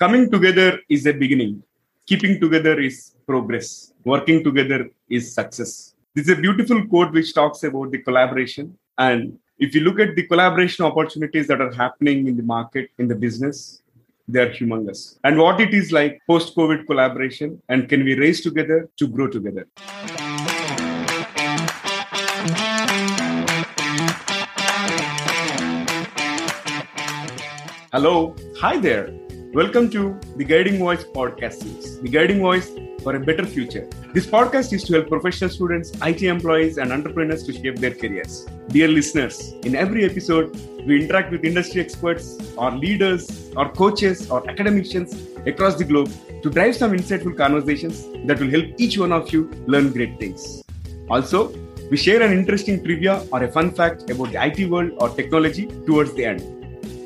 Coming together is a beginning. Keeping together is progress. Working together is success. This is a beautiful quote which talks about the collaboration. And if you look at the collaboration opportunities that are happening in the market, in the business, they are humongous. And what it is like post COVID collaboration, and can we race together to grow together? Hello, hi there. Welcome to the Guiding Voice podcast series, the Guiding Voice for a better future. This podcast is to help professional students, IT employees, and entrepreneurs to shape their careers. Dear listeners, in every episode, we interact with industry experts, or leaders, or coaches, or academicians across the globe to drive some insightful conversations that will help each one of you learn great things. Also, we share an interesting trivia or a fun fact about the IT world or technology towards the end.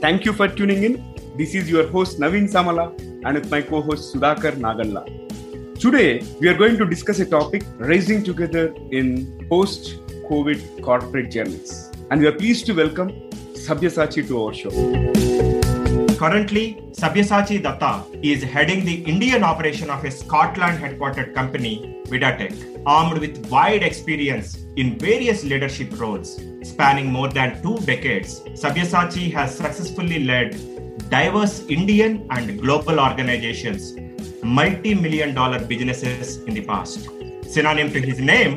Thank you for tuning in this is your host Naveen Samala and with my co-host Sudhakar Nagandla. Today we are going to discuss a topic rising together in post-COVID corporate journeys. And we are pleased to welcome Sabyasachi to our show. Currently, Sabyasachi Dutta is heading the Indian operation of a Scotland headquartered company, Vidatec, armed with wide experience in various leadership roles. Spanning more than two decades, Sabyasachi has successfully led diverse Indian and global organizations, multi million dollar businesses in the past. Synonym to his name,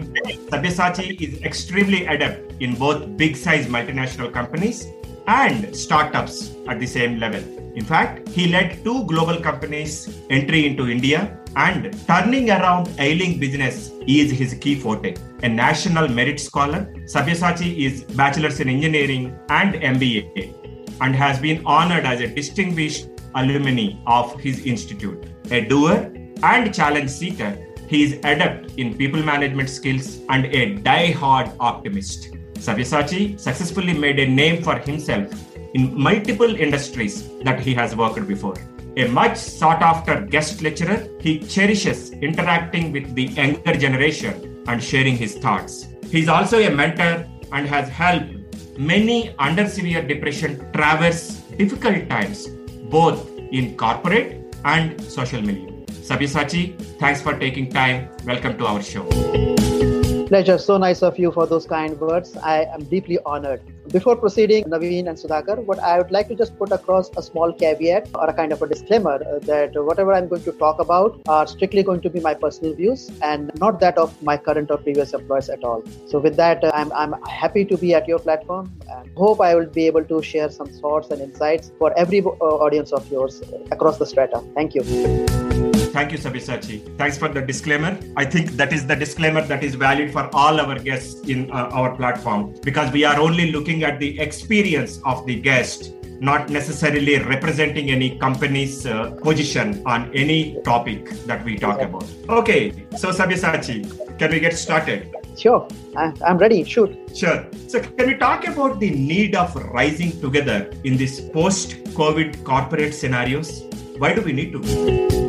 Sabyasachi is extremely adept in both big size multinational companies and startups at the same level. In fact, he led two global companies' entry into India and turning around ailing business is his key forte. A national merit scholar, Sabyasachi is bachelor's in engineering and MBA and has been honored as a distinguished alumni of his institute. A doer and challenge seeker, he is adept in people management skills and a die-hard optimist. Sabyasachi successfully made a name for himself in multiple industries that he has worked before. A much sought after guest lecturer, he cherishes interacting with the younger generation and sharing his thoughts. He is also a mentor and has helped many under severe depression traverse difficult times, both in corporate and social milieu. Sabyasachi, thanks for taking time. Welcome to our show. Pleasure. So nice of you for those kind words. I am deeply honored. Before proceeding, Naveen and Sudhakar, what I would like to just put across a small caveat or a kind of a disclaimer uh, that whatever I'm going to talk about are strictly going to be my personal views and not that of my current or previous employers at all. So, with that, uh, I'm, I'm happy to be at your platform and hope I will be able to share some thoughts and insights for every uh, audience of yours across the strata. Thank you. Thank you, Sabyasachi. Thanks for the disclaimer. I think that is the disclaimer that is valid for all our guests in uh, our platform because we are only looking at the experience of the guest, not necessarily representing any company's uh, position on any topic that we talk about. Okay, so Sabyasachi, can we get started? Sure, I'm ready. Shoot. Sure. So, can we talk about the need of rising together in this post COVID corporate scenarios? Why do we need to?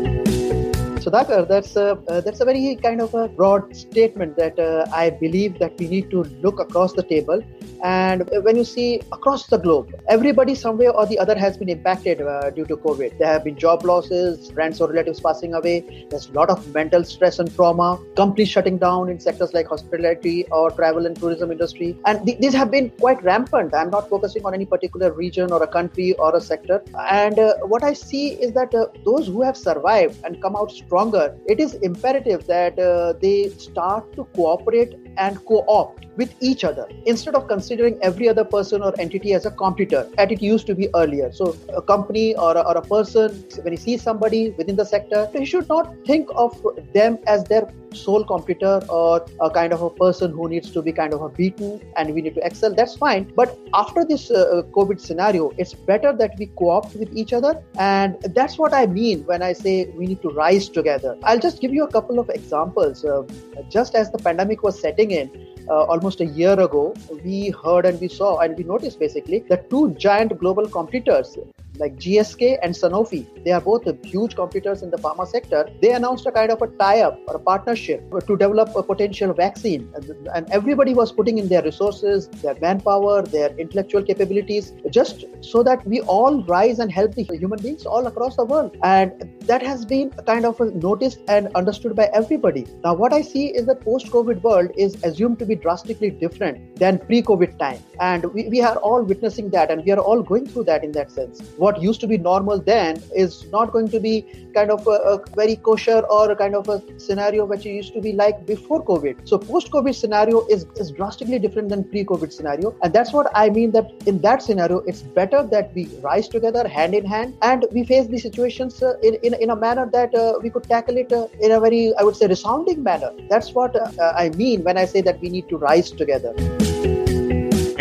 Sudhakar, that's a, uh, that's a very kind of a broad statement that uh, I believe that we need to look across the table and when you see across the globe, everybody somewhere or the other has been impacted uh, due to COVID. There have been job losses, friends or relatives passing away. There's a lot of mental stress and trauma. Companies shutting down in sectors like hospitality or travel and tourism industry. And th- these have been quite rampant. I'm not focusing on any particular region or a country or a sector. And uh, what I see is that uh, those who have survived and come out stronger, it is imperative that uh, they start to cooperate and co-opt with each other instead of considering every other person or entity as a competitor as it used to be earlier. So a company or a, or a person when he sees somebody within the sector he should not think of them as their sole competitor or a kind of a person who needs to be kind of a beaten and we need to excel that's fine. But after this uh, covid scenario it's better that we co-opt with each other. And that's what i mean when i say we need to rise together. I'll just give you a couple of examples. Uh, just as the pandemic was setting in uh, almost a year ago, we heard and we saw and we noticed basically that two giant global competitors, like GSK and Sanofi. They are both huge competitors in the pharma sector. They announced a kind of a tie-up or a partnership to develop a potential vaccine, and everybody was putting in their resources, their manpower, their intellectual capabilities, just so that we all rise and help the human beings all across the world. And that has been kind of noticed and understood by everybody. Now, what I see is that post-COVID world is assumed to be drastically different than pre-COVID time, and we, we are all witnessing that, and we are all going through that in that sense. What used to be normal then is not going to be kind of a, a very kosher or a kind of a scenario which it used to be like before COVID. So post-COVID scenario is, is drastically different than pre-COVID scenario, and that's what I mean that in that scenario, it's better that we rise together hand in hand and we face the situations uh, in, in, in a manner that uh, we could tackle it uh, in a very, I would say, resounding manner. That's what uh, I mean when I say that we need to rise together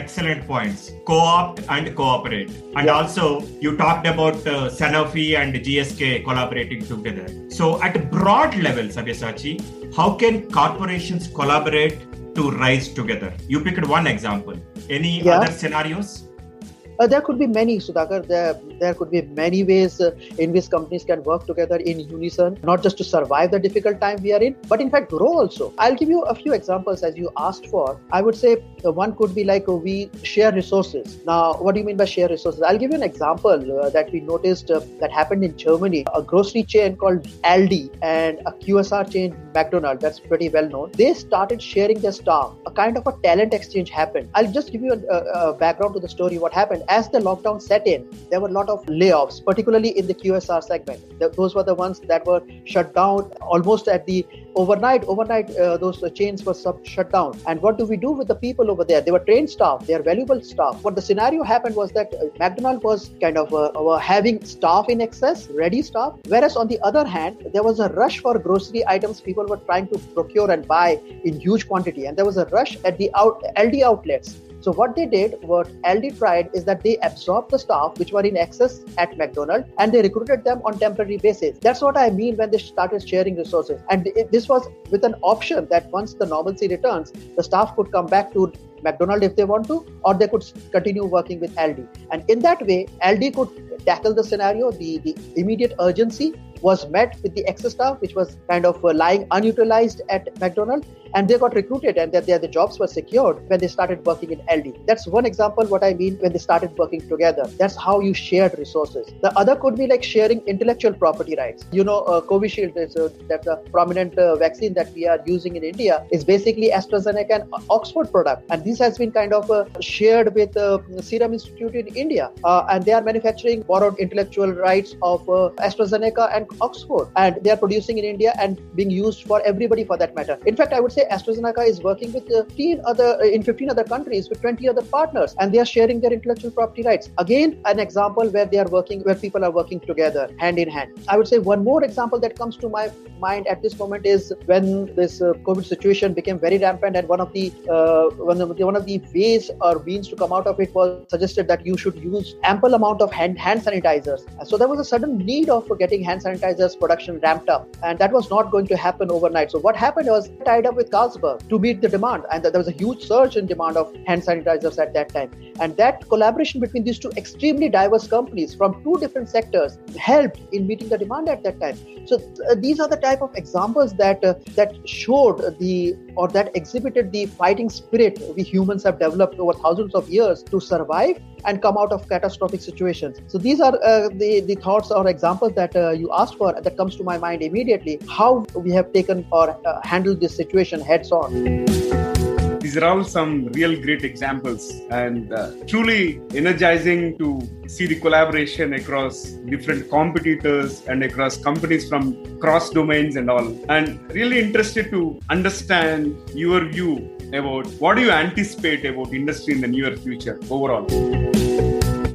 excellent points. Co-opt and cooperate. And yeah. also you talked about uh, sanofi and gsk collaborating together. So at a broad level sabyasachi how can corporations collaborate to rise together? You picked one example. Any yeah. other scenarios uh, there could be many, Sudhakar. There, there could be many ways uh, in which companies can work together in unison, not just to survive the difficult time we are in, but in fact grow also. I'll give you a few examples as you asked for. I would say uh, one could be like uh, we share resources. Now, what do you mean by share resources? I'll give you an example uh, that we noticed that happened in Germany. A grocery chain called Aldi and a QSR chain McDonald's, that's pretty well known. They started sharing their staff. A kind of a talent exchange happened. I'll just give you a, a, a background to the story. What happened? As the lockdown set in, there were a lot of layoffs, particularly in the QSR segment. Those were the ones that were shut down almost at the overnight. Overnight, uh, those chains were sub- shut down. And what do we do with the people over there? They were trained staff, they are valuable staff. What the scenario happened was that uh, McDonald was kind of uh, having staff in excess, ready staff, whereas on the other hand, there was a rush for grocery items people were trying to procure and buy in huge quantity. And there was a rush at the out- Aldi outlets so what they did, what Aldi tried, is that they absorbed the staff which were in excess at McDonald's and they recruited them on temporary basis. That's what I mean when they started sharing resources. And this was with an option that once the normalcy returns, the staff could come back to McDonald's if they want to, or they could continue working with Aldi. And in that way, Aldi could tackle the scenario, the, the immediate urgency was met with the excess staff, which was kind of uh, lying unutilized at McDonald's, and they got recruited and their, their, the jobs were secured when they started working in Aldi. That's one example what I mean when they started working together. That's how you shared resources. The other could be like sharing intellectual property rights. You know, uh, Covishield is uh, that's a prominent uh, vaccine that we are using in India is basically AstraZeneca and Oxford product, and this has been kind of uh, shared with uh, Serum Institute in India, uh, and they are manufacturing borrowed intellectual rights of AstraZeneca and Oxford, and they are producing in India and being used for everybody for that matter. In fact, I would say AstraZeneca is working with 15 other uh, in 15 other countries with 20 other partners, and they are sharing their intellectual property rights. Again, an example where they are working, where people are working together hand in hand. I would say one more example that comes to my mind at this moment is when this uh, COVID situation became very rampant, and one of the uh, one of the, one of the ways or means to come out of it was suggested that you should use ample amount of hand hand sanitizers. So there was a sudden need of for getting hand sanitizers production ramped up, and that was not going to happen overnight. So what happened was tied up with Carlsberg to meet the demand, and there was a huge surge in demand of hand sanitizers at that time. And that collaboration between these two extremely diverse companies from two different sectors helped in meeting the demand at that time. So uh, these are the type of examples that uh, that showed the or that exhibited the fighting spirit we humans have developed over thousands of years to survive and come out of catastrophic situations. So these are uh, the the thoughts or examples that uh, you asked for that comes to my mind immediately. How we have taken or uh, handled this situation heads on these are all some real great examples and uh, truly energizing to see the collaboration across different competitors and across companies from cross domains and all. And really interested to understand your view about what do you anticipate about industry in the near future overall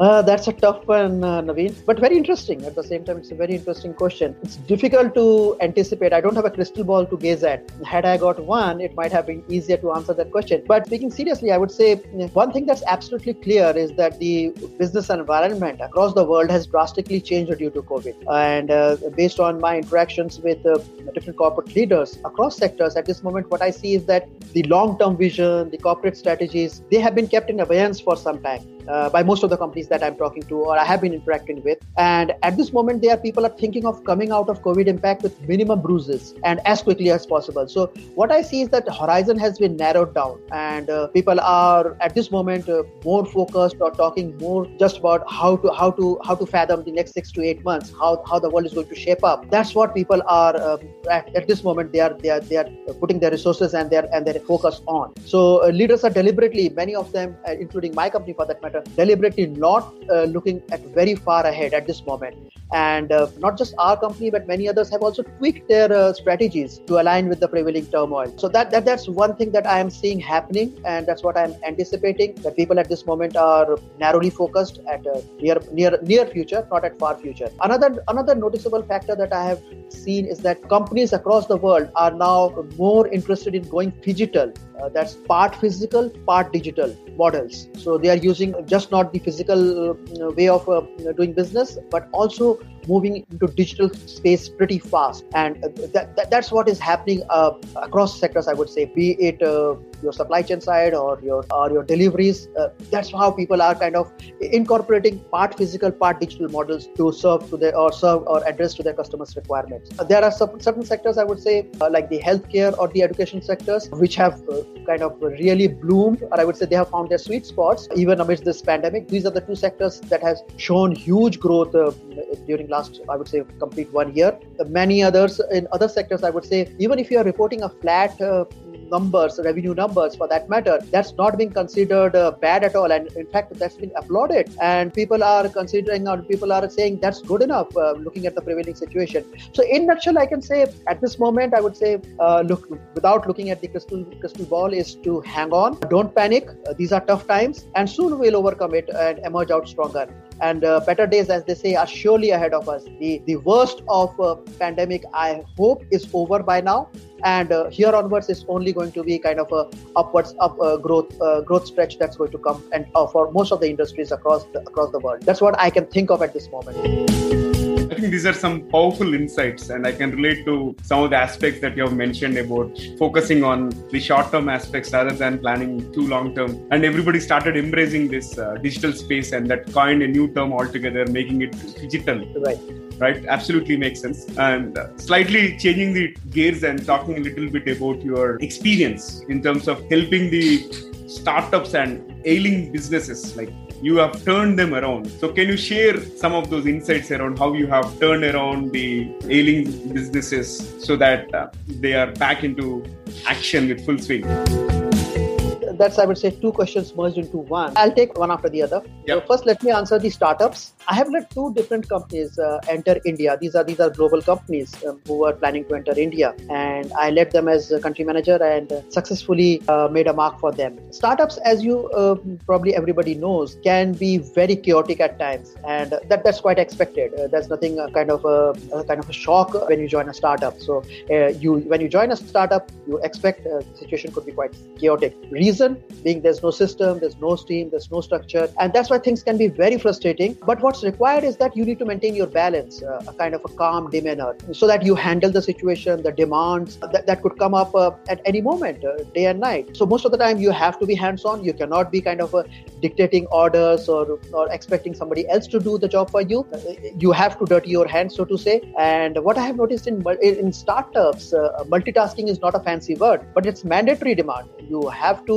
uh, that's a tough one, uh, Naveen, but very interesting. At the same time, it's a very interesting question. It's difficult to anticipate. I don't have a crystal ball to gaze at. Had I got one, it might have been easier to answer that question. But speaking seriously, I would say one thing that's absolutely clear is that the business environment across the world has drastically changed due to COVID. And uh, based on my interactions with uh, different corporate leaders across sectors, at this moment, what I see is that the long term vision, the corporate strategies, they have been kept in abeyance for some time uh, by most of the companies that I'm talking to or I have been interacting with. And at this moment, there people are thinking of coming out of COVID impact with minimum bruises and as quickly as possible. So what I see is that horizon has been narrowed down, and uh, people are at this moment uh, more focused or talking more just about how to how to how to fathom the next six to eight months, how how the world is going to shape up. That's what people are um, at, at this moment. They are they are they are putting their resources and their and their focus on. So uh, leaders are deliberately, many of them, uh, including my company for that matter, deliberately not uh, looking at very far ahead at this moment. And uh, not just our company, but many others have also tweaked their uh, strategies to align with the prevailing turmoil. So that, that that's one thing that I am seeing happening, and that's what I'm anticipating. That people at this moment are narrowly focused at near near near future, not at far future. Another another noticeable factor that I have seen is that companies across the world are now more interested in going digital. Uh, that's part physical, part digital models. So they are using just not the physical uh, way of uh, doing business, but also moving into digital space pretty fast. And uh, that, that, that's what is happening uh, across sectors i would say be it uh, your supply chain side or your or your deliveries. Uh, that's how people are kind of incorporating part physical part digital models to serve to their or serve or address to their customers requirements. Uh, there are some, certain sectors i would say uh, like the healthcare or the education sectors which have kind of really bloomed or i would say they have found their sweet spots even amidst this pandemic. These are the two sectors that has shown huge growth during last, I would say, complete one year. Many others in other sectors, I would say, even if you are reporting a flat uh, numbers, revenue numbers for that matter, that's not being considered uh, bad at all. And in fact, that's been applauded. And people are considering, or people are saying that's good enough uh, looking at the prevailing situation. So, in nutshell, I can say at this moment, I would say, uh, look, without looking at the crystal, crystal ball, is to hang on. Don't panic. Uh, these are tough times. And soon we'll overcome it and emerge out stronger and uh, better days as they say are surely ahead of us. The the worst of uh, pandemic i hope is over by now. And uh, here onwards is only going to be kind of a upwards up uh, growth uh, growth stretch that's going to come and uh, for most of the industries across the, across the world. That's what i can think of at this moment I think these are some powerful insights, and I can relate to some of the aspects that you have mentioned about focusing on the short term aspects rather than planning too long term. And everybody started embracing this uh, digital space, and that coined a new term altogether, making it digital. Right. Right. Absolutely makes sense. And uh, slightly changing the gears and talking a little bit about your experience in terms of helping the startups and ailing businesses like you have turned them around. So, can you share some of those insights around how you have turned around the ailing businesses so that uh, they are back into action with full swing? That's I would say two questions merged into one. I'll take one after the other. Yep. So first, let me answer the startups. I have let two different companies uh, enter India. These are these are global companies um, who are planning to enter India, and I led them as a country manager and uh, successfully uh, made a mark for them. Startups, as you uh, probably everybody knows, can be very chaotic at times, and that that's quite expected. Uh, there's nothing uh, kind of a, a, kind of a shock when you join a startup. So you when you join a startup, you expect the situation could be quite chaotic. Reason being there's no system, there's no stream, there's no structure, and that's why things can be very frustrating. But what's required is that you need to maintain your balance, uh, a kind of a calm demeanor, so that you handle the situation, the demands that, that could come up uh, at any moment, uh, day and night. So most of the time you have to be hands-on. You cannot be kind of dictating orders or or expecting somebody else to do the job for you. You have to dirty your hands, so to say. And what I have noticed in in startups, uh, multitasking is not a fancy word, but it's mandatory demand. You have to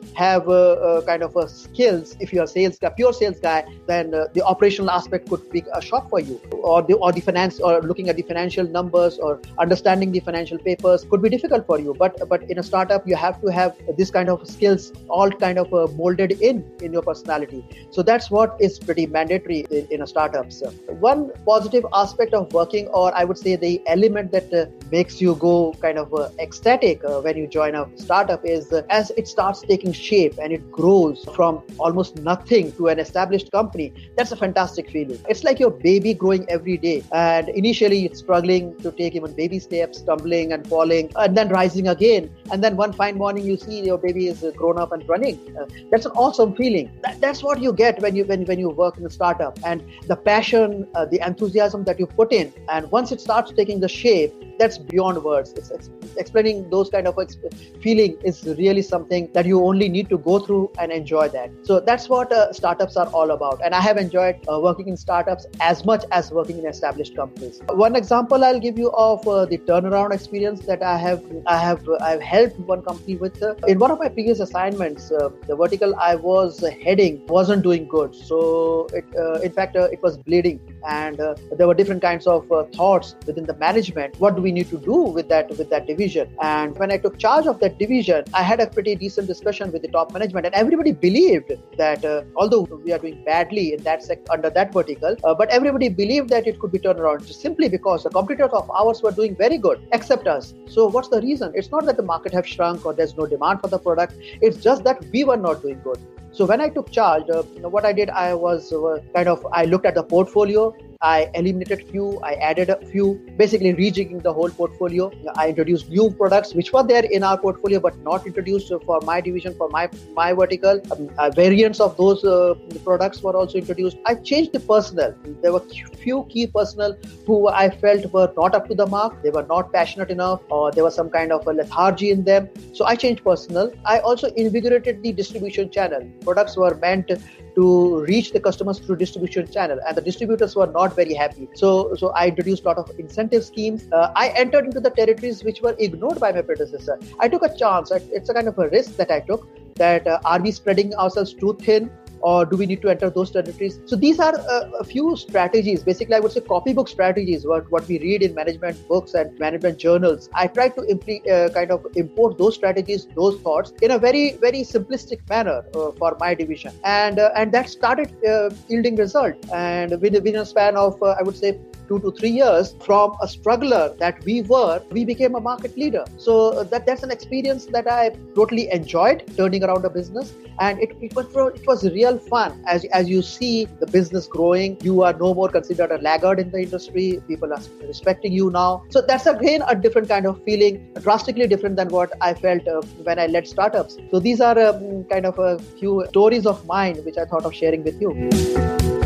have a, kind of a skills. If you're a sales guy pure sales guy then uh, the operational aspect could be a shock for you. Or the or the finance or looking at the financial numbers or understanding the financial papers could be difficult for you. But but in a startup you have to have this kind of skills all kind of uh, molded in in your personality. So that's what is pretty mandatory in, in a startup so one positive aspect of working or i would say the element that uh, makes you go kind of uh, ecstatic uh, when you join a startup is uh, as it starts taking shape and it grows from almost nothing to an established company, that's a fantastic feeling. It's like your baby growing every day. And initially, it's struggling to take even baby steps, stumbling and falling, and then rising again. And then one fine morning, you see your baby is grown up and running. Uh, that's an awesome feeling. That, that's what you get when you when, when you work in a startup. And the passion, uh, the enthusiasm that you put in, and once it starts taking the shape, that's beyond words. It's, it's explaining those kind of exp- feeling is really something that you only need to go through and enjoy that. So that's what uh, startups are all about. And I have enjoyed uh, working in startups as much as working in established companies. One example I'll give you of uh, the turnaround experience that I have I have I've helped one company with. Uh, in one of my previous assignments, uh, the vertical I was heading wasn't doing good. So it, uh, in fact, it was bleeding, and there were different kinds of thoughts within the management. What do we need to do with that with that division? And when I took charge of that division, I had a pretty decent discussion with the top management, and everybody believed that although we are doing badly in that sec- under that vertical, but everybody believed that it could be turned around simply because the competitors of ours were doing very good, except us. So what's the reason? It's not that the market have shrunk or there's no demand for the product. It's just that we were not doing good. So when I took charge, uh, you know, what I did, I was uh, kind of I looked at the portfolio I eliminated few, I added a few, basically rejigging the whole portfolio. I introduced new products which were there in our portfolio but not introduced for my division, for my my vertical. Um, uh, variants of those uh, products were also introduced. I changed the personnel. There were few key personnel who I felt were not up to the mark. They were not passionate enough, or there was some kind of a lethargy in them. So I changed personnel. I also invigorated the distribution channel. Products were meant to reach the customers through distribution channel and the distributors were not very happy. So so i introduced a lot of incentive schemes. Uh, i entered into the territories which were ignored by my predecessor. I took a chance. It's a kind of a risk that i took that uh, are we spreading ourselves too thin or do we need to enter those territories? So these are a, a few strategies. Basically, I would say copybook strategies. What what we read in management books and management journals. I try to uh, kind of import those strategies, those thoughts in a very very simplistic manner uh, for my division, and uh, and that started uh, yielding result. And within, within a span of uh, I would say two to three years from a struggler that we were, we became a market leader. So uh, that that's an experience that I totally enjoyed turning around a business, and it, it was it was real fun. As as you see the business growing, you are no more considered a laggard in the industry. People are respecting you now. So that's again a different kind of feeling, drastically different than what I felt uh, when I led startups. So these are um, kind of a few stories of mine which I thought of sharing with you.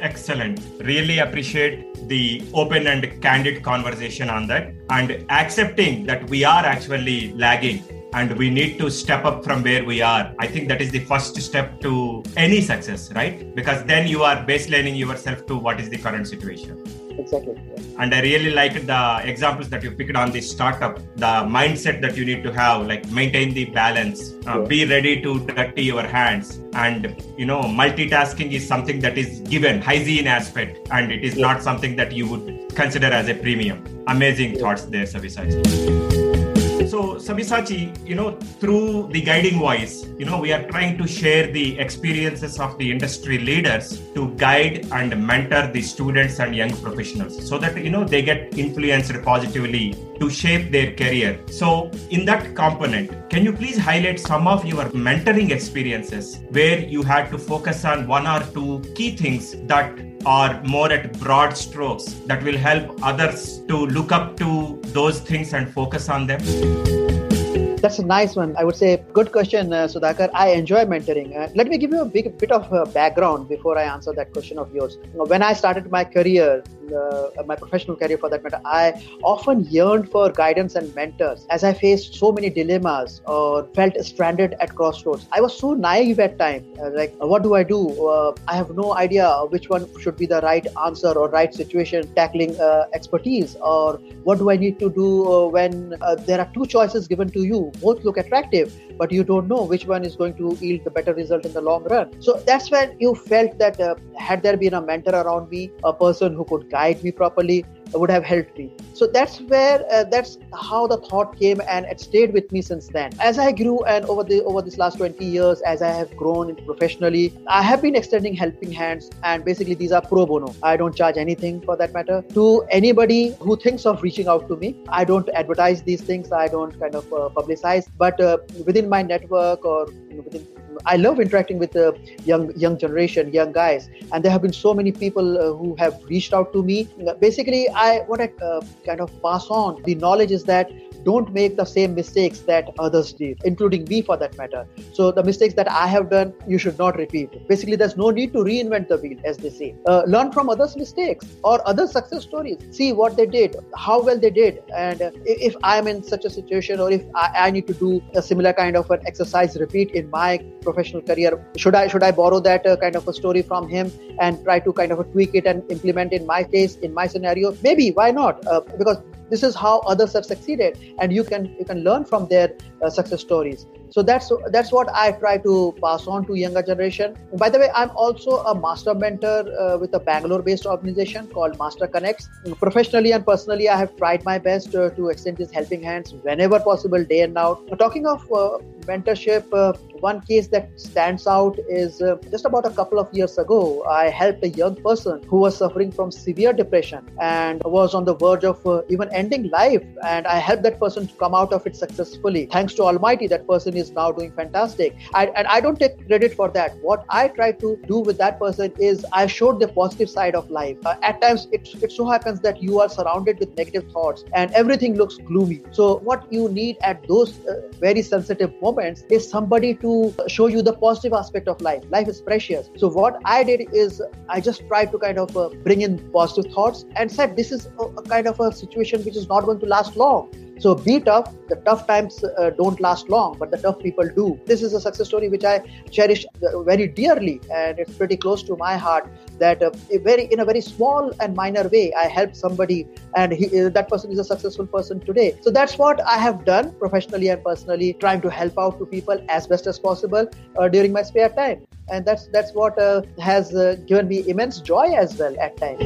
Excellent. Really appreciate the open and candid conversation on that and accepting that we are actually lagging and we need to step up from where we are. I think that is the first step to any success, right? Because then you are baselining yourself to what is the current situation exactly. And I really liked the examples that you picked on the startup, the mindset that you need to have, like maintain the balance, uh, yeah. be ready to dirty your hands, and you know, multitasking is something that is given hygiene aspect, and it is yeah. not something that you would consider as a premium. Amazing yeah. thoughts there, Sabyasachi. So, Sabyasachi, you know, through the guiding voice, you know, we are trying to share the experiences of the industry leaders to guide and mentor the students and young professionals so that, you know, they get influenced positively to shape their career. So, in that component, can you please highlight some of your mentoring experiences where you had to focus on one or two key things that are more at broad strokes that will help others to look up to those things and focus on them? That's a nice one. I would say, good question, uh, Sudhakar. I enjoy mentoring. Uh, let me give you a big bit of uh, background before I answer that question of yours. When I started my career, uh, my professional career for that matter, I often yearned for guidance and mentors as I faced so many dilemmas or felt stranded at crossroads. I was so naive at times. Uh, like, what do I do? Uh, I have no idea which one should be the right answer or right situation tackling expertise, or what do I need to do when there are two choices given to you both look attractive but you don't know which one is going to yield the better result in the long run. So that's when you felt that uh, had there been a mentor around me a person who could guide me properly would have helped me. So that's where uh, that's how the thought came, and it stayed with me since then. As I grew and over the over this last 20 years, as I have grown professionally, I have been extending helping hands, and basically these are pro bono. I don't charge anything for that matter to anybody who thinks of reaching out to me. I don't advertise these things. I don't kind of uh, publicize, but uh, within my network or within I love interacting with the young young generation, young guys, and there have been so many people uh, who have reached out to me. Basically, I want to uh, kind of pass on the knowledge is that don't make the same mistakes that others did, including me for that matter. So the mistakes that I have done, you should not repeat. Basically, there's no need to reinvent the wheel, as they say. Uh, learn from others' mistakes or other success stories. See what they did, how well they did, and uh, if I'm in such a situation or if I, I need to do a similar kind of an exercise repeat in my professional career, should I should I borrow that uh, kind of a story from him and try to kind of tweak it and implement in my case, in my scenario? Maybe why not? Uh, because this is how others have succeeded and you can you can learn from their uh, success stories so that's that's what i try to pass on to younger generation by the way i'm also a master mentor uh, with a bangalore based organization called master connects professionally and personally i have tried my best uh, to extend these helping hands whenever possible day and out talking of uh, mentorship uh, one case that stands out is uh, just about a couple of years ago, I helped a young person who was suffering from severe depression and was on the verge of uh, even ending life. And I helped that person to come out of it successfully. Thanks to Almighty, that person is now doing fantastic. I, and I don't take credit for that. What I try to do with that person is I showed the positive side of life. Uh, at times, it, it so happens that you are surrounded with negative thoughts and everything looks gloomy. So, what you need at those uh, very sensitive moments is somebody to show you the positive aspect of life. Life is precious. So what I did is I just tried to kind of uh, bring in positive thoughts and said this is a, a kind of a situation which is not going to last long. So be tough. The tough times uh, don't last long, but the tough people do. This is a success story which I cherish uh, very dearly, and it's pretty close to my heart. That uh, very in a very small and minor way, I helped somebody, and he, uh, that person is a successful person today. So that's what I have done professionally and personally, trying to help out to people as best as possible uh, during my spare time, and that's that's what uh, has given me immense joy as well at times.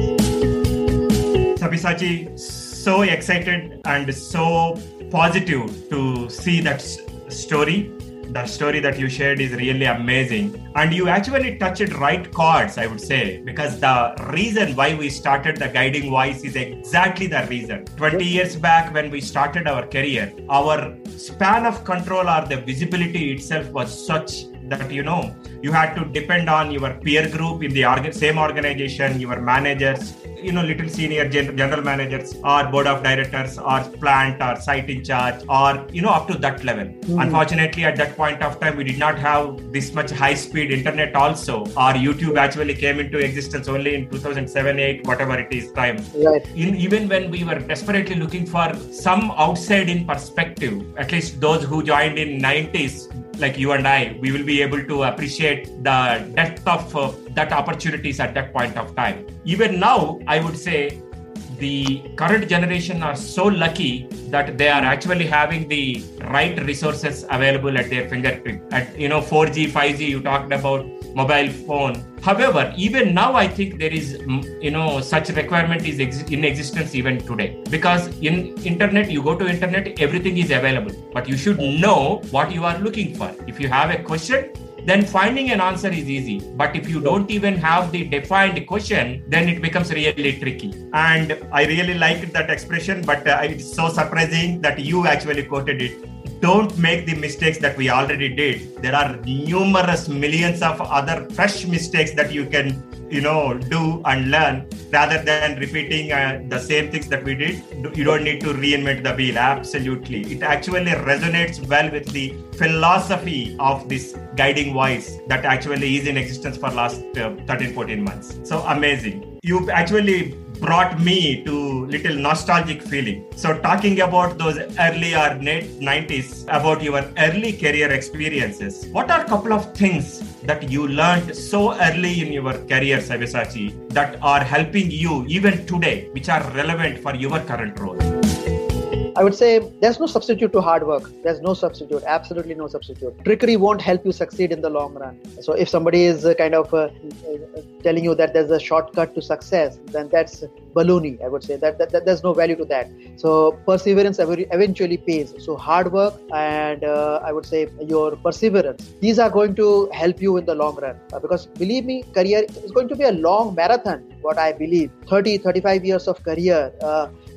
Sabyasachi, so excited and so positive to see that story. The story that you shared is really amazing. And you actually touched right chords, I would say, because the reason why we started the guiding voice is exactly the reason. 20 years back, when we started our career, our span of control or the visibility itself was such that you know you had to depend on your peer group in the same organization your managers you know little senior gen- general managers or board of directors or plant or site in charge or you know up to that level mm. unfortunately at that point of time we did not have this much high speed internet also or youtube actually came into existence only in 2007 8 whatever it is time right. in, even when we were desperately looking for some outside in perspective at least those who joined in 90s like you and I, we will be able to appreciate the depth of uh, that opportunities at that point of time. Even now, I would say the current generation are so lucky that they are actually having the right resources available at their fingertip. At you know 4G, 5G, you talked about mobile phone. However, even now, I think there is mm, you know such requirement is ex- in existence even today because in internet you go to internet everything is available, but you should know what you are looking for. If you have a question, then finding an answer is easy. But if you don't even have the defined question, then it becomes really tricky. And I really liked that expression, but uh, it's so surprising that you actually quoted it don't make the mistakes that we already did. There are numerous millions of other fresh mistakes that you can, you know, do and learn rather than repeating uh, the same things that we did. You don't need to reinvent the wheel. Absolutely. It actually resonates well with the philosophy of this guiding voice that actually is in existence for last uh, 13, 14 months. So amazing. You actually brought me to little nostalgic feeling. So talking about those early or late 90s, about your early career experiences, what are a couple of things that you learned so early in your career, Sabyasachi, that are helping you even today, which are relevant for your current role? I would say there's no substitute to hard work. There's no substitute, absolutely no substitute. Trickery won't help you succeed in the long run. So if somebody is uh, kind of uh, uh, telling you that there's a shortcut to success, then that's baloney. I would say that, that, that there's no value to that. So perseverance eventually pays. So hard work and uh, I would say your perseverance. These are going to help you in the long run because believe me, career is going to be a long marathon. What I believe, 30, 35 years of career.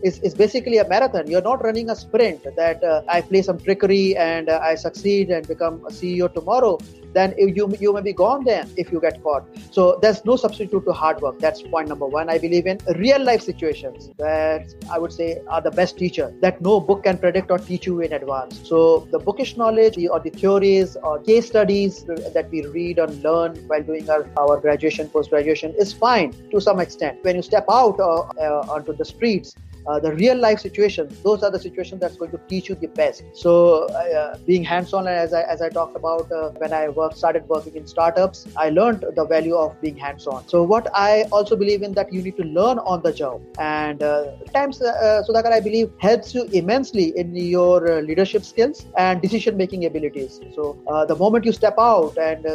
Is, is basically a marathon. You're not running a sprint that uh, I play some trickery and uh, I succeed and become a CEO tomorrow. then you you may be gone then if you get caught. So there's no substitute to hard work. That's point number one. I believe in real life situations that I would say are the best teacher that no book can predict or teach you in advance. So the bookish knowledge or the theories or case studies that we read and learn while doing our, our graduation, post graduation is fine to some extent. When you step out uh, uh, onto the streets, uh, the real life situations those are the situations that's going to teach you the best. So uh, being hands-on as I, as I talked about uh, when i work, started working in startups i learned the value of being hands-on. So what i also believe in that you need to learn on the job. And uh, times uh, sudhakar i believe helps you immensely in your uh, leadership skills and decision making abilities. So uh, the moment you step out and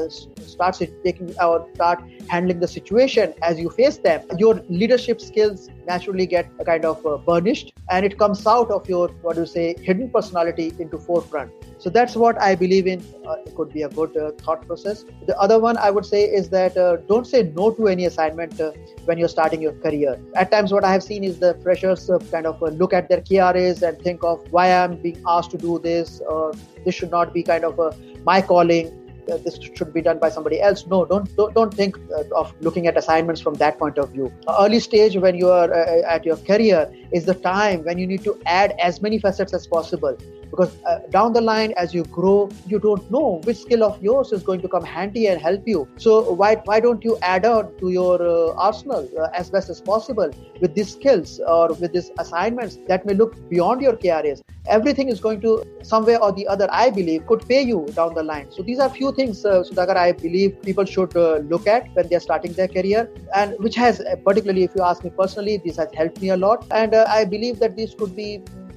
start taking or start handling the situation as you face them your leadership skills naturally get kind of uh, burnished and it comes out of your what do you say hidden personality into forefront. So that's what i believe in. Uh, it could be a good uh, thought process. The other one i would say is that uh, don't say no to any assignment uh, when you're starting your career. At times what i have seen is the freshers uh, kind of look at their kras and think of why i'm being asked to do this or this should not be kind of my calling uh, this should be done by somebody else. No, don't don't, don't think uh, of looking at assignments from that point of view. Early stage when you are uh, at your career is the time when you need to add as many facets as possible because uh, down the line as you grow you don't know which skill of yours is going to come handy and help you. So why why don't you add on to your uh, arsenal uh, as best as possible with these skills or with these assignments that may look beyond your KRAs everything is going to somewhere or the other i believe could pay you down the line. So these are few things uh, sudhakar i believe people should uh, look at when they're starting their career and which has uh, particularly if you ask me personally this has helped me a lot. And uh, i believe that this could be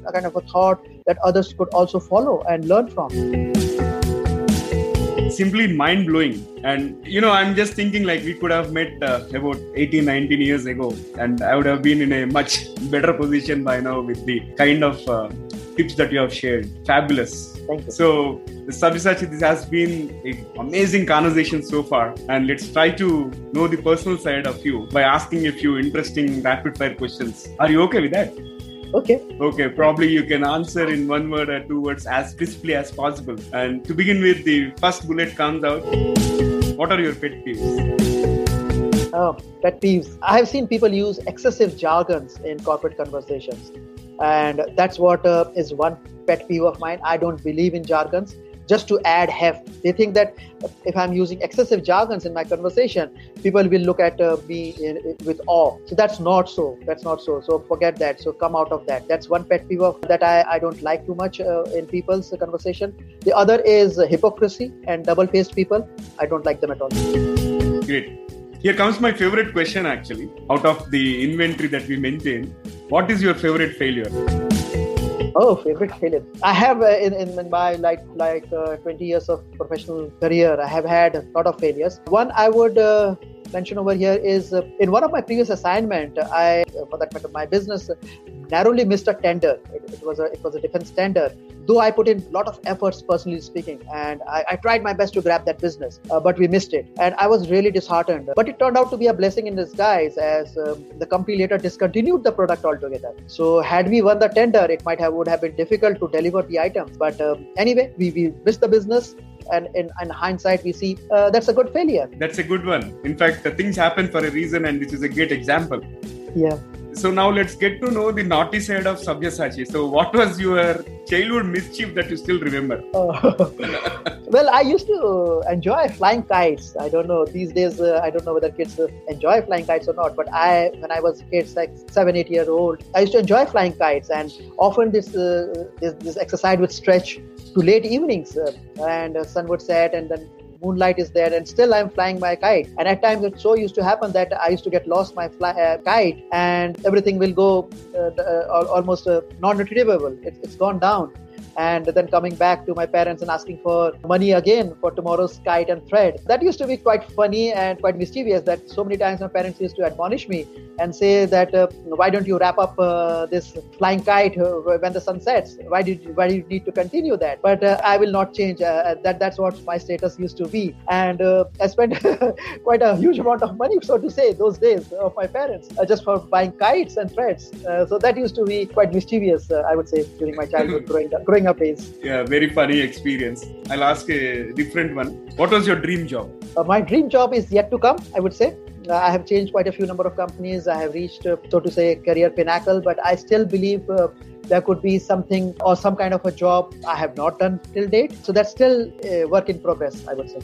a kind of a thought that others could also follow and learn from simply mind blowing and you know i'm just thinking like we could have met uh, about 18 19 years ago and i would have been in a much better position by now with the kind of uh, tips that you have shared fabulous Thank you. So, Sabyasachi, this has been an amazing conversation so far, and let's try to know the personal side of you by asking a few interesting rapid fire questions. Are you okay with that? Okay. Okay, probably you can answer in one word or two words as crisply as possible. And to begin with, the first bullet comes out. What are your pet peeves? Oh, pet peeves. I have seen people use excessive jargons in corporate conversations. And that's what uh, is one pet peeve of mine. I don't believe in jargons just to add heft. They think that if I'm using excessive jargons in my conversation, people will look at uh, me in, with awe. So that's not so. That's not so. So forget that. So come out of that. That's one pet peeve that I, I don't like too much uh, in people's conversation. The other is hypocrisy and double faced people. I don't like them at all. Great. Here comes my favorite question actually. Out of the inventory that we maintain, what is your favorite failure? Oh, favorite failure. I have uh, in, in my like like uh, 20 years of professional career, I have had a lot of failures. One I would uh, mention over here is uh, in one of my previous assignment, I for that matter, my business narrowly missed a tender. It, it was a it was a defense tender, though I put in a lot of efforts, personally speaking, and I, I tried my best to grab that business, uh, but we missed it. And I was really disheartened. But it turned out to be a blessing in disguise as um, the company later discontinued the product altogether. So, had we won the tender, it might have would have been difficult to deliver the items. But um, anyway, we, we missed the business and in, in, hindsight we see uh, that's a good failure that's a good one in fact the things happen for a reason and this is a great example yeah so now let's get to know the naughty side of Sabyasachi. So what was your childhood mischief that you still remember? Well, I used to enjoy flying kites. I don't know these days. Uh, I don't know whether kids uh, enjoy flying kites or not. But I, when I was kids, like seven, eight year old, I used to enjoy flying kites, and often this uh, this, this exercise would stretch to late evenings, uh, and sun would set, and then moonlight is there and still i'm flying my kite. And at times it so used to happen that i used to get lost my fly, uh, kite and everything will go uh, uh, almost uh, non-retrievable. It, it's gone down and then coming back to my parents and asking for money again for tomorrow's kite and thread. That used to be quite funny and quite mischievous. That so many times my parents used to admonish me and say that uh, why don't you wrap up uh, this flying kite uh, when the sun sets? Why did you, why do you need to continue that? But uh, I will not change. Uh, that that's what my status used to be, and uh, I spent quite a huge amount of money, so to say, those days of my parents just for buying kites and threads. so that used to be quite mischievous, I would say, during my childhood growing up. Growing days. Yeah, very funny experience. I'll ask a different one. What was your dream job? Uh, my dream job is yet to come, I would say. Uh, I have changed quite a few number of companies. I have reached, uh, so to say, career pinnacle, but I still believe uh, there could be something or some kind of a job I have not done till date. So that's still a work in progress, I would say.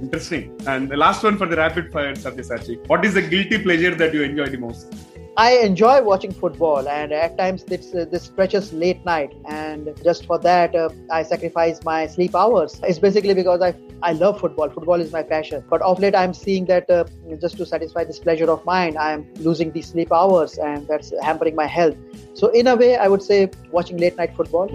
Interesting. And the last one for the rapid fire, Sabyasachi. What is the guilty pleasure that you enjoy the most? I enjoy watching football, and at times this uh, this stretches late night, and just for that uh, I sacrifice my sleep hours. It's basically because I I love football. Football is my passion. But of late, I'm seeing that uh, just to satisfy this pleasure of mine, I'm losing these sleep hours, and that's hampering my health. So in a way, I would say watching late night football.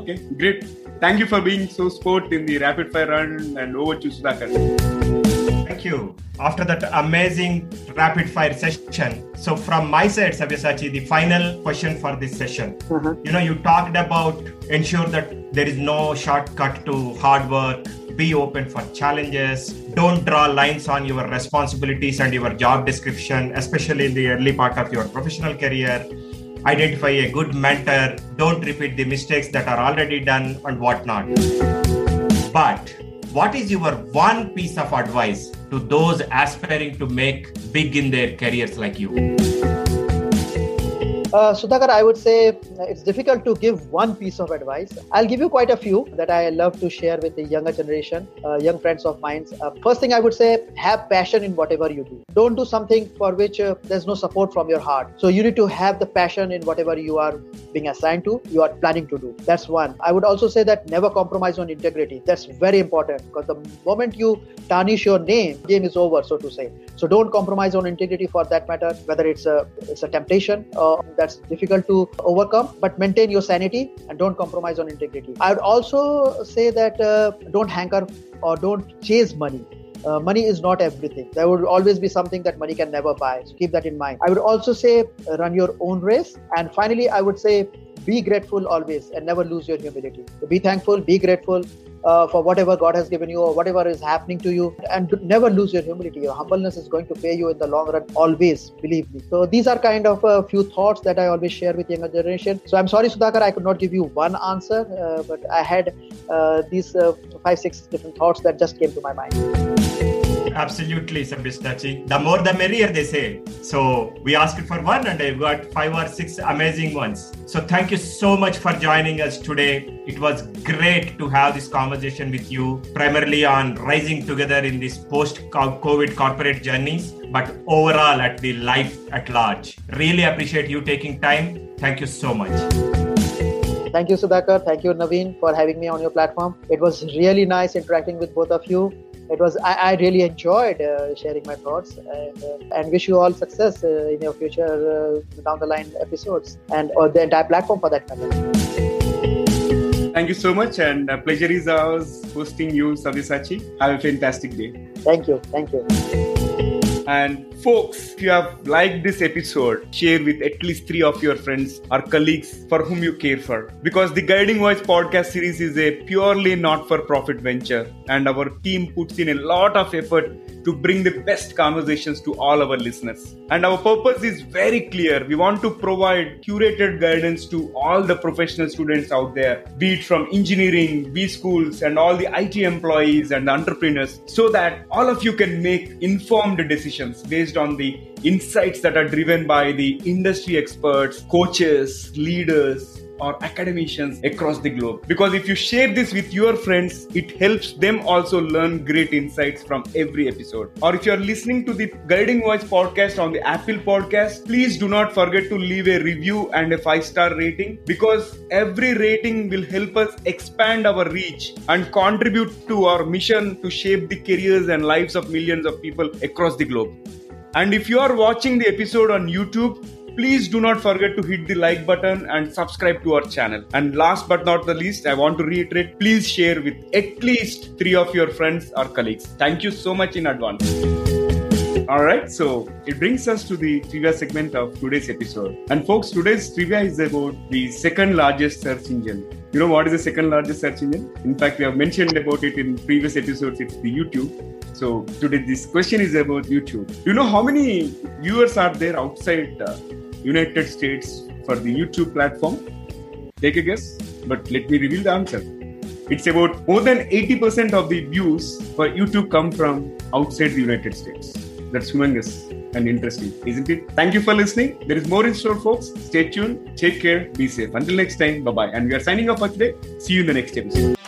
Okay, great. Thank you for being so sport in the rapid fire run, and over to Sudhakar. Thank you. After that amazing rapid fire session, so from my side, Sabyasachi, the final question for this session. Uh-huh. You know, you talked about ensure that there is no shortcut to hard work, be open for challenges, don't draw lines on your responsibilities and your job description, especially in the early part of your professional career. Identify a good mentor, don't repeat the mistakes that are already done, and whatnot. But what is your one piece of advice to those aspiring to make big in their careers like you? Uh, Sudhakar, I would say it's difficult to give one piece of advice. I'll give you quite a few that I love to share with the younger generation, uh, young friends of mine. Uh, first thing I would say, have passion in whatever you do. Don't do something for which uh, there's no support from your heart. So you need to have the passion in whatever you are being assigned to, you are planning to do. That's one. I would also say that never compromise on integrity. That's very important because the moment you tarnish your name, game is over, so to say. So don't compromise on integrity for that matter, whether it's a it's a temptation uh, that's difficult to overcome, but maintain your sanity and don't compromise on integrity. I would also say that uh, don't hanker or don't chase money. Uh, money is not everything. There will always be something that money can never buy. So keep that in mind. I would also say uh, run your own race. And finally, I would say be grateful always and never lose your humility. So be thankful, be grateful, uh, for whatever God has given you or whatever is happening to you. And never lose your humility. Your humbleness is going to pay you in the long run, always, believe me. So these are kind of a few thoughts that I always share with younger generation. So I'm sorry, Sudhakar, I could not give you one answer, uh, but I had uh, these uh, five, six different thoughts that just came to my mind. Absolutely, Sabyasachi. The more the merrier, they say. So we asked for one and I got five or six amazing ones. So thank you so much for joining us today. It was great to have this conversation with you, primarily on rising together in this post-COVID corporate journeys, but overall at the life at large. Really appreciate you taking time. Thank you so much. Thank you, Sudhakar. Thank you, Naveen, for having me on your platform. It was really nice interacting with both of you it was I, I really enjoyed uh, sharing my thoughts and, uh, and wish you all success uh, in your future uh, down the line episodes and or the entire platform for that matter. Thank you so much, and uh, pleasure is ours hosting you, Sabyasachi. Have a fantastic day. Thank you. Thank you. And folks, if you have liked this episode, share with at least three of your friends or colleagues for whom you care for. Because the Guiding Voice podcast series is a purely not for profit venture, and our team puts in a lot of effort to bring the best conversations to all our listeners. And our purpose is very clear. We want to provide curated guidance to all the professional students out there, be it from engineering, B schools, and all the IT employees and entrepreneurs, so that all of you can make informed decisions based on the insights that are driven by the industry experts, coaches, leaders, or academicians across the globe. Because if you share this with your friends, it helps them also learn great insights from every episode. Or if you're listening to the Guiding Voice podcast on the Apple podcast, please do not forget to leave a review and a five star rating because every rating will help us expand our reach and contribute to our mission to shape the careers and lives of millions of people across the globe. And if you are watching the episode on YouTube, Please do not forget to hit the like button and subscribe to our channel. And last but not the least, I want to reiterate please share with at least three of your friends or colleagues. Thank you so much in advance. All right, so it brings us to the trivia segment of today's episode. And folks, today's trivia is about the second largest search engine. You know what is the second largest search engine? In fact, we have mentioned about it in previous episodes. It's the YouTube. So today, this question is about YouTube. Do You know how many viewers are there outside uh, United States for the YouTube platform? Take a guess, but let me reveal the answer. It's about more than 80% of the views for YouTube come from outside the United States. That's humongous and interesting, isn't it? Thank you for listening. There is more in store, folks. Stay tuned. Take care. Be safe. Until next time, bye bye. And we are signing off for today. See you in the next episode.